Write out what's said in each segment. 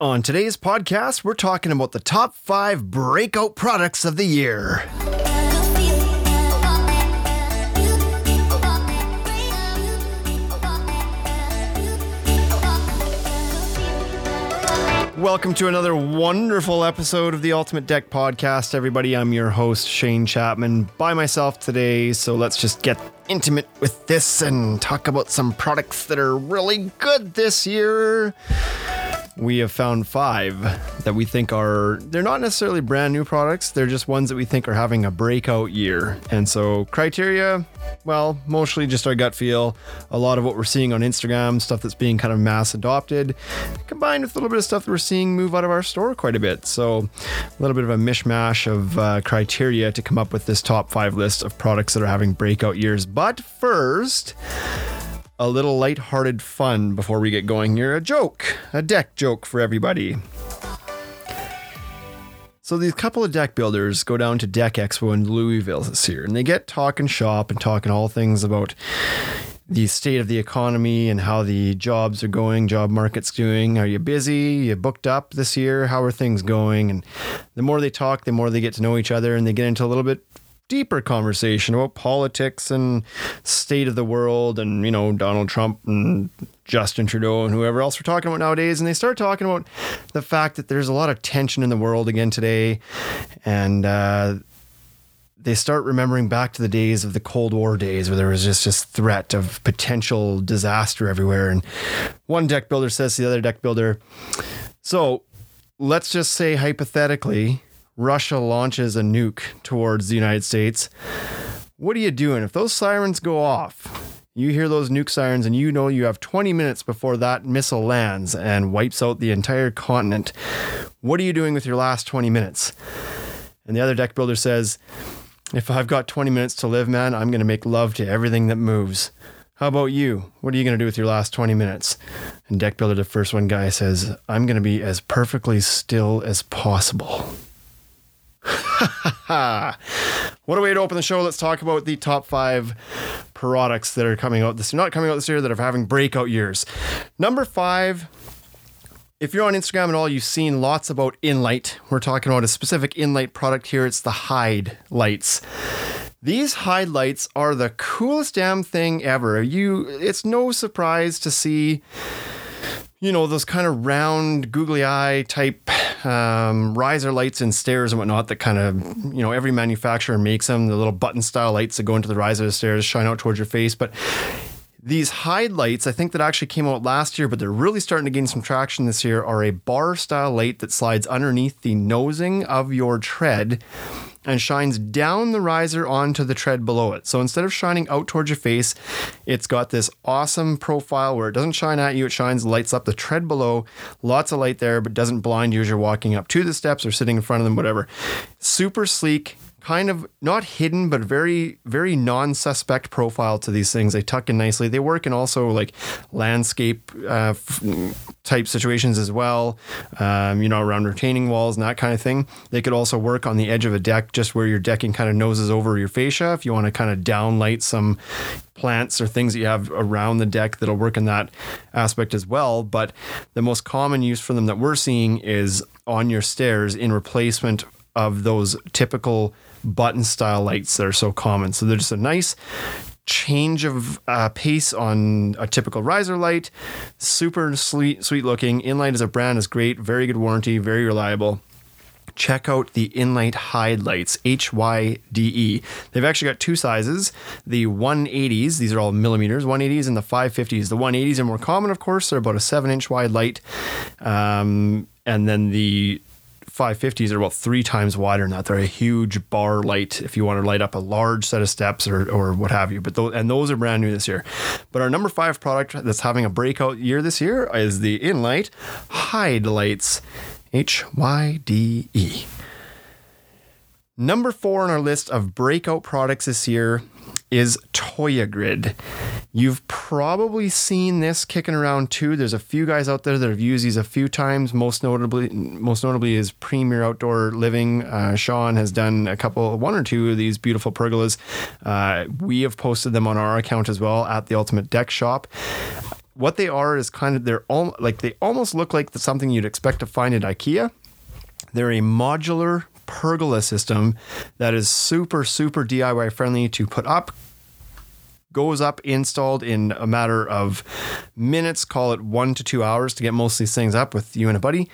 On today's podcast, we're talking about the top five breakout products of the year. Welcome to another wonderful episode of the Ultimate Deck Podcast, everybody. I'm your host, Shane Chapman, by myself today. So let's just get intimate with this and talk about some products that are really good this year we have found five that we think are they're not necessarily brand new products. They're just ones that we think are having a breakout year. And so criteria well mostly just our gut feel a lot of what we're seeing on instagram stuff that's being kind of mass adopted combined with a little bit of stuff that we're seeing move out of our store quite a bit. So a little bit of a mishmash of uh, criteria to come up with this top five list of products that are having breakout years. But first a little light-hearted fun before we get going here. A joke, a deck joke for everybody. So these couple of deck builders go down to Deck Expo in Louisville this year, and they get talking shop and talking all things about the state of the economy and how the jobs are going, job market's doing. Are you busy? You booked up this year? How are things going? And the more they talk, the more they get to know each other, and they get into a little bit deeper conversation about politics and state of the world and you know Donald Trump and Justin Trudeau and whoever else we're talking about nowadays. And they start talking about the fact that there's a lot of tension in the world again today. And uh, they start remembering back to the days of the Cold War days where there was just this threat of potential disaster everywhere. And one deck builder says to the other deck builder so let's just say hypothetically Russia launches a nuke towards the United States, what are you doing? If those sirens go off, you hear those nuke sirens and you know you have 20 minutes before that missile lands and wipes out the entire continent. What are you doing with your last 20 minutes? And the other deck builder says, If I've got 20 minutes to live, man, I'm going to make love to everything that moves. How about you? What are you going to do with your last 20 minutes? And deck builder, the first one guy says, I'm going to be as perfectly still as possible. what a way to open the show. Let's talk about the top five products that are coming out this not coming out this year that are having breakout years. Number five. If you're on Instagram at all, you've seen lots about in-lite. We're talking about a specific in-lite product here. It's the Hide lights. These Hide lights are the coolest damn thing ever. You, it's no surprise to see you know, those kind of round, googly eye type um, riser lights and stairs and whatnot that kind of, you know, every manufacturer makes them. The little button style lights that go into the riser of the stairs, shine out towards your face. But these hide lights, I think that actually came out last year, but they're really starting to gain some traction this year, are a bar style light that slides underneath the nosing of your tread and shines down the riser onto the tread below it. So instead of shining out towards your face, it's got this awesome profile where it doesn't shine at you, it shines, lights up the tread below. Lots of light there, but doesn't blind you as you're walking up to the steps or sitting in front of them, whatever. Super sleek, kind of not hidden, but very, very non suspect profile to these things. They tuck in nicely. They work in also like landscape uh, f- type situations as well, um, you know, around retaining walls and that kind of thing. They could also work on the edge of a deck, just where your decking kind of noses over your fascia. If you want to kind of downlight some plants or things that you have around the deck that'll work in that aspect as well. But the most common use for them that we're seeing is on your stairs in replacement of those typical button style lights that are so common. So they're just a nice change of uh, pace on a typical riser light. Super sweet, sweet looking. in-lite as a brand is great. Very good warranty. Very reliable. Check out the in-lite Hide lights, H Y D E. They've actually got two sizes the 180s, these are all millimeters, 180s and the 550s. The 180s are more common, of course, they're about a 7 inch wide light. Um, and then the 550s are about three times wider than that. They're a huge bar light if you want to light up a large set of steps or, or what have you. But those, and those are brand new this year. But our number five product that's having a breakout year this year is the in-lite Hide Lights, H Y D E. Number four on our list of breakout products this year is Toja Grid. You've probably seen this kicking around too. There's a few guys out there that have used these a few times. Most notably, most notably is Premier Outdoor Living. Uh, Sean has done a couple, one or two of these beautiful pergolas. Uh, we have posted them on our account as well at the Ultimate Deck Shop what they are is kind of they're all like they almost look like something you'd expect to find at IKEA. They're a modular pergola system that is super super DIY friendly to put up goes up installed in a matter of minutes call it 1 to 2 hours to get most of these things up with you and a buddy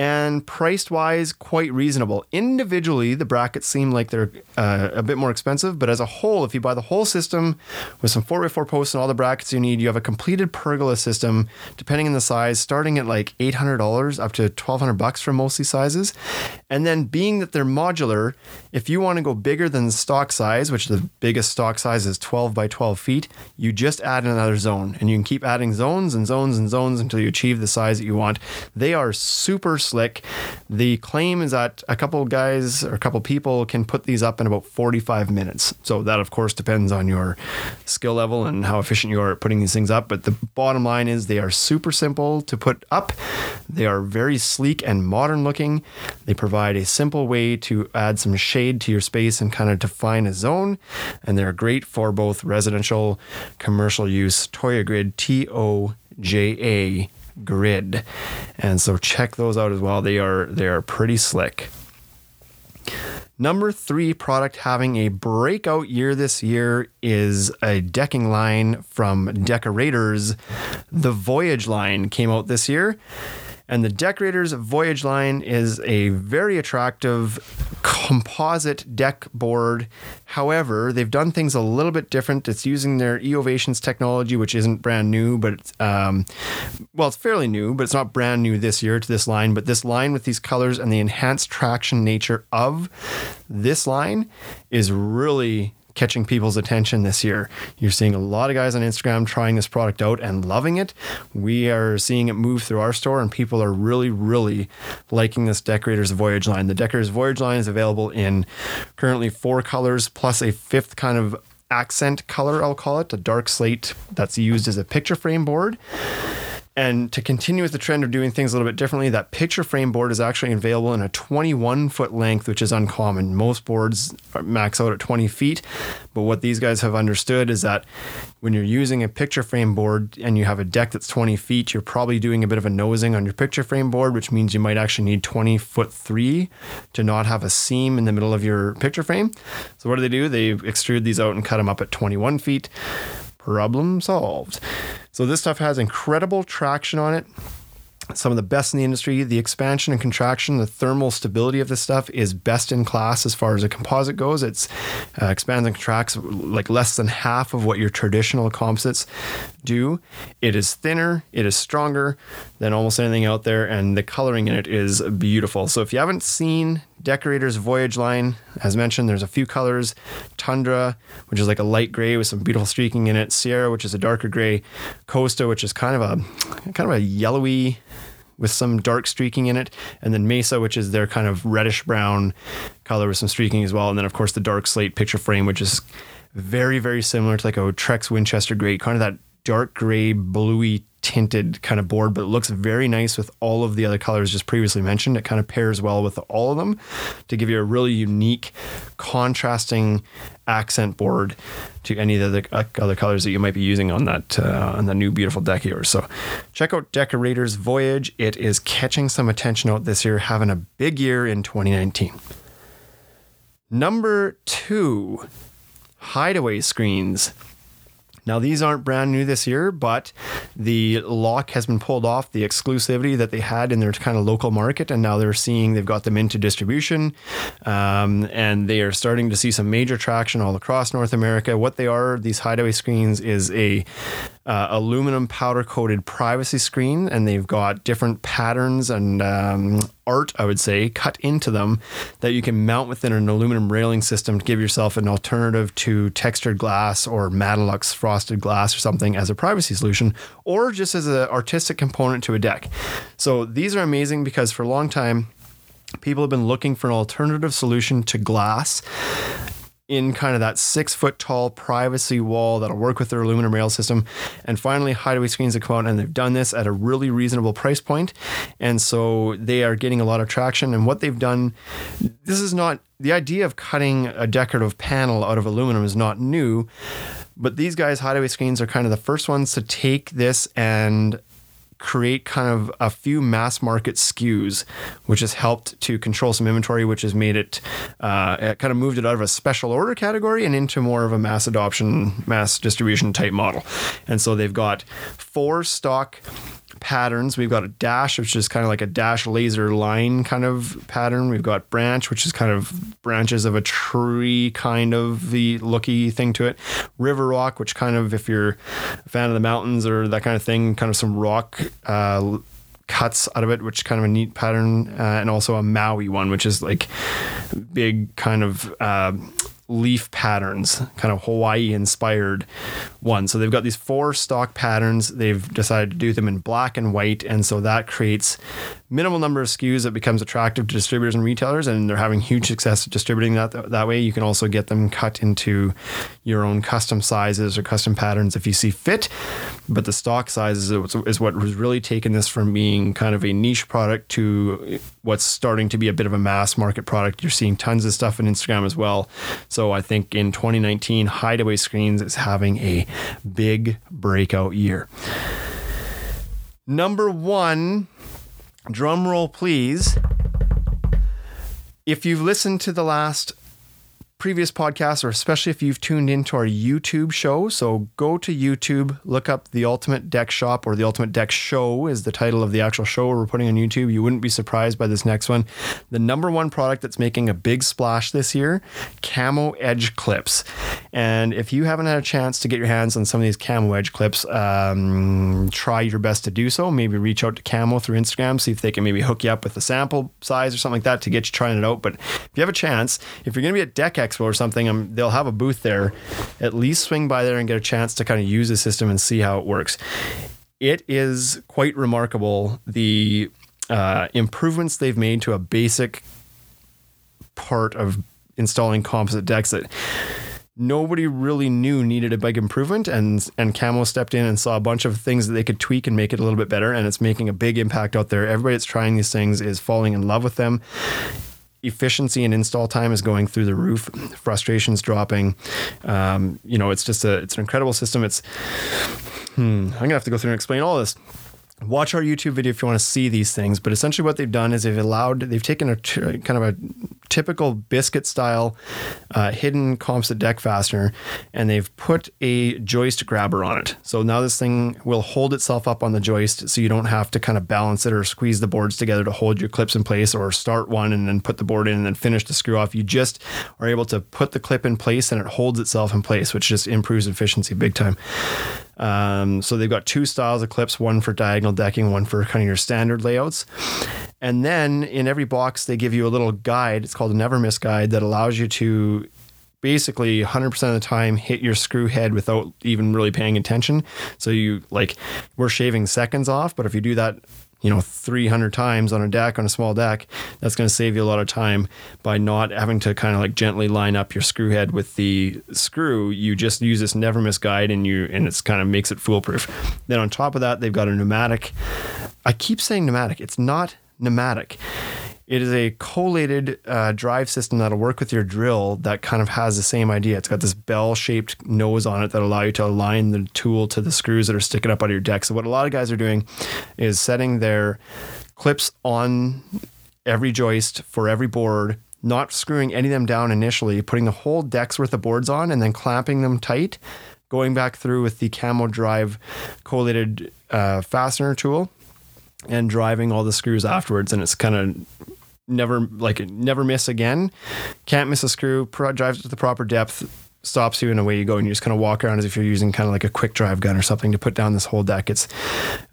and priced wise, quite reasonable. Individually, the brackets seem like they're uh, a bit more expensive, but as a whole, if you buy the whole system with some 4x4 posts and all the brackets you need, you have a completed pergola system, depending on the size, starting at like $800 up to 1200 bucks for mostly sizes. And then being that they're modular, if you want to go bigger than the stock size, which the biggest stock size is 12 by 12 feet, you just add another zone and you can keep adding zones and zones and zones until you achieve the size that you want. They are super slick. The claim is that a couple guys or a couple people can put these up in about 45 minutes. So that of course depends on your skill level and how efficient you are at putting these things up, but the bottom line is they are super simple to put up. They are very sleek and modern looking. They provide a simple way to add some shade to your space and kind of define a zone, and they're great for both residential, commercial use. Toja Grid T O J A grid. And so check those out as well. They are they are pretty slick. Number three product having a breakout year this year is a decking line from Deckorators. The Voyage line came out this year. And the Deckorator's Voyage line is a very attractive composite deck board. However, they've done things a little bit different. It's using their Eovations technology, which isn't brand new, but um, well, it's fairly new, but it's not brand new this year to this line. But this line with these colors and the enhanced traction nature of this line is really catching people's attention this year. You're seeing a lot of guys on Instagram trying this product out and loving it. We are seeing it move through our store, and people are really, really liking this Deckorator's Voyage line. The Deckorator's Voyage line is available in currently four colors plus a fifth kind of accent color, I'll call it, a dark slate that's used as a picture frame board. And to continue with the trend of doing things a little bit differently, that picture frame board is actually available in a 21 foot length, which is uncommon. Most boards max out at 20 feet. But what these guys have understood is that when you're using a picture frame board and you have a deck that's 20 feet, you're probably doing a bit of a nosing on your picture frame board, which means you might actually need 20 foot three to not have a seam in the middle of your picture frame. So what do they do? They extrude these out and cut them up at 21 feet problem solved. So this stuff has incredible traction on it. Some of the best in the industry. The expansion and contraction, the thermal stability of this stuff is best in class as far as a composite goes. It's uh, expands and contracts like less than half of what your traditional composites do. It is thinner, it is stronger than almost anything out there, and the coloring in it is beautiful. So if you haven't seen Deckorators Voyage line, as mentioned, there's a few colors. Tundra, which is like a light gray with some beautiful streaking in it, Sierra, which is a darker gray, Costa, which is kind of a kind of a yellowy with some dark streaking in it, and then Mesa, which is their kind of reddish brown color with some streaking as well, and then of course the dark slate picture frame, which is very very similar to like a Trex Winchester gray, kind of that dark gray bluey tinted kind of board, but it looks very nice with all of the other colors just previously mentioned. It kind of pairs well with all of them to give you a really unique, contrasting accent board to any of the uh, other colors that you might be using on that uh, on the new beautiful deck here. So check out Deckorators Voyage. It is catching some attention out this year, having a big year in 2019. Number two, hideaway screens. Now, these aren't brand new this year, but the lock has been pulled off the exclusivity that they had in their kind of local market, and now they're seeing they've got them into distribution, um, and they are starting to see some major traction all across North America. What they are, these hideaway screens, is a uh, aluminum powder coated privacy screen, and they've got different patterns and um, art, I would say, cut into them that you can mount within an aluminum railing system to give yourself an alternative to textured glass or Matelux frosted glass or something as a privacy solution, or just as an artistic component to a deck. So these are amazing because for a long time, people have been looking for an alternative solution to glass in kind of that six foot tall privacy wall that'll work with their aluminum rail system. And finally, Hideaway Screens have come out and they've done this at a really reasonable price point. And so they are getting a lot of traction. And what they've done, this is not the idea of cutting a decorative panel out of aluminum is not new But these guys, Hideaway Screens, are kind of the first ones to take this and create kind of a few mass market SKUs, which has helped to control some inventory, which has made it, uh, it kind of moved it out of a special order category and into more of a mass adoption, mass distribution type model. And so they've got four stock patterns. We've got a dash, which is kind of like a dash laser line kind of pattern. We've got branch, which is kind of branches of a tree kind of the looky thing to it. River rock, which kind of, if you're a fan of the mountains or that kind of thing, kind of some rock. Uh, cuts out of it, which is kind of a neat pattern, uh, and also a Maui one, which is like big kind of uh, leaf patterns, kind of Hawaii inspired one. So they've got these four stock patterns. They've decided to do them in black and white. And so that creates minimal number of SKUs that becomes attractive to distributors and retailers. And they're having huge success distributing that that way. You can also get them cut into your own custom sizes or custom patterns if you see fit. But the stock sizes is what was really taken this from being kind of a niche product to what's starting to be a bit of a mass market product. You're seeing tons of stuff on Instagram as well. So I think in 2019, Hideaway Screens is having a big breakout year. Number one, drum roll please. If you've listened to the last previous podcasts, or especially if you've tuned into our YouTube show. So go to YouTube, look up the Ultimate Deck Shop or the Ultimate Deck Show is the title of the actual show we're putting on YouTube. You wouldn't be surprised by this next one. The number one product that's making a big splash this year, Camo Edge Clips. And if you haven't had a chance to get your hands on some of these Camo Edge clips, um, try your best to do so. Maybe reach out to Camo through Instagram, see if they can maybe hook you up with a sample size or something like that to get you trying it out. But if you have a chance, if you're going to be at Deck Expo or something, um, they'll have a booth there. At least swing by there and get a chance to kind of use the system and see how it works. It is quite remarkable the uh, improvements they've made to a basic part of installing composite decks that nobody really knew needed a big improvement and and Camo stepped in and saw a bunch of things that they could tweak and make it a little bit better and it's making a big impact out there. Everybody that's trying these things is falling in love with them efficiency and install time is going through the roof. Frustrations dropping. Um, you know, it's just a it's an incredible system. It's hmm, I'm gonna have to go through and explain all this watch our YouTube video if you want to see these things. But essentially, what they've done is they've allowed, they've taken a t- kind of a typical biscuit style uh, hidden composite deck fastener and they've put a joist grabber on it. So now this thing will hold itself up on the joist so you don't have to kind of balance it or squeeze the boards together to hold your clips in place or start one and then put the board in and then finish the screw off. You just are able to put the clip in place and it holds itself in place, which just improves efficiency big time. Um, so they've got two styles of clips, one for diagonal decking, one for kind of your standard layouts. And then in every box, they give you a little guide. It's called a never miss guide that allows you to basically 100% of the time hit your screw head without even really paying attention. So you like, we're shaving seconds off, but if you do that you know 300 times on a deck on a small deck that's going to save you a lot of time by not having to kind of like gently line up your screw head with the screw. You just use this never miss guide and you and it's kind of makes it foolproof. Then on top of that they've got a pneumatic i keep saying pneumatic it's not pneumatic it is a collated uh, drive system that'll work with your drill that kind of has the same idea. It's got this bell shaped nose on it that allow you to align the tool to the screws that are sticking up out of your deck. So what a lot of guys are doing is setting their clips on every joist for every board, not screwing any of them down initially, putting the whole deck's worth of boards on and then clamping them tight, going back through with the camo drive collated uh, fastener tool and driving all the screws afterwards. And it's kind of never like never miss again. Can't miss a screw. Pro- drives to the proper depth stops you in a way you go and you just kind of walk around as if you're using kind of like a quick drive gun or something to put down this whole deck. It's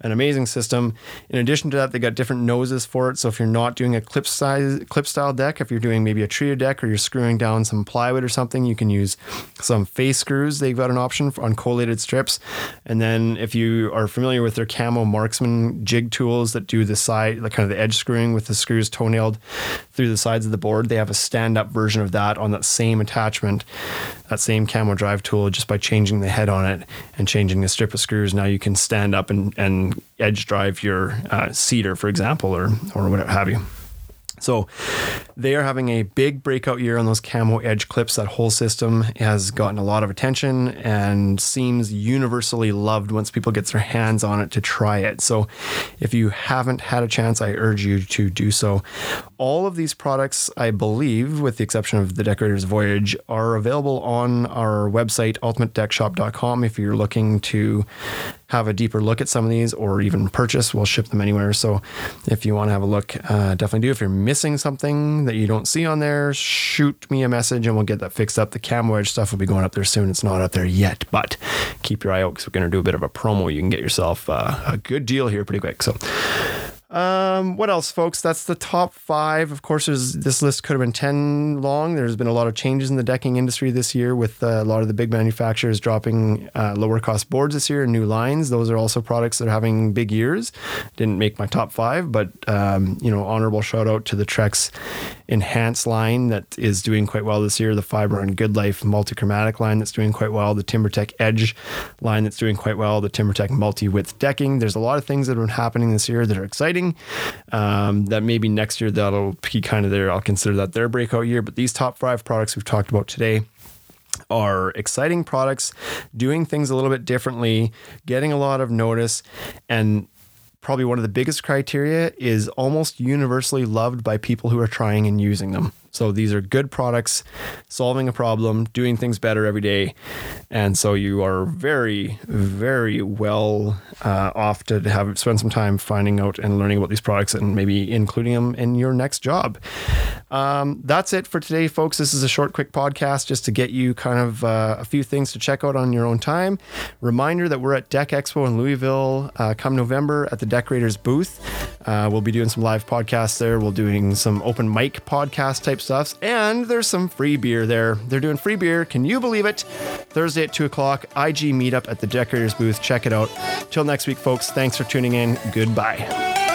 an amazing system. In addition to that, they got different noses for it. So if you're not doing a clip size clip style deck, if you're doing maybe a trio deck or you're screwing down some plywood or something, you can use some face screws. They've got an option on collated strips. And then if you are familiar with their camo marksman jig tools that do the side, like kind of the edge screwing with the screws toenailed through the sides of the board, they have a stand up version of that on that same attachment that same camo drive tool just by changing the head on it and changing the strip of screws. Now you can stand up and, and edge drive your uh, seater, for example, or or whatever have you. So they are having a big breakout year on those camo edge clips. That whole system has gotten a lot of attention and seems universally loved once people get their hands on it to try it. So if you haven't had a chance, I urge you to do so. All of these products, I believe, with the exception of the Deckorator's Voyage, are available on our website, ultimatedeckshop.com, if you're looking to have a deeper look at some of these or even purchase, we'll ship them anywhere. So if you want to have a look, uh, definitely do. If you're missing something that you don't see on there, shoot me a message and we'll get that fixed up. The camo edge stuff will be going up there soon. It's not up there yet, but keep your eye out because we're going to do a bit of a promo. You can get yourself uh, a good deal here pretty quick. So um, what else, folks? That's the top five. Of course, this list could have been 10 long. There's been a lot of changes in the decking industry this year with uh, a lot of the big manufacturers dropping uh, lower cost boards this year and new lines. Those are also products that are having big years. Didn't make my top five, but, um, you know, honorable shout out to the Trex Enhance line that is doing quite well this year, the Fiberon Good Life multi-chromatic line that's doing quite well, the TimberTech Edge line that's doing quite well, the TimberTech multi-width decking. There's a lot of things that have been happening this year that are exciting. Um, that maybe next year that'll be kind of there. I'll consider that their breakout year. But these top five products we've talked about today are exciting products, doing things a little bit differently, getting a lot of notice, and probably one of the biggest criteria is almost universally loved by people who are trying and using them. So these are good products, solving a problem, doing things better every day. And so you are very, very well uh, off to have spend some time finding out and learning about these products and maybe including them in your next job. Um, that's it for today, folks. This is a short, quick podcast just to get you kind of uh, a few things to check out on your own time. Reminder that we're at Deck Expo in Louisville uh, come November at the Deckorators booth. Uh, we'll be doing some live podcasts there. We'll doing some open mic podcast type stuffs, and there's some free beer there. They're doing free beer. Can you believe it? Thursday at two o'clock, IG meetup at the Deckorators booth. Check it out. Till next week, folks. Thanks for tuning in. Goodbye.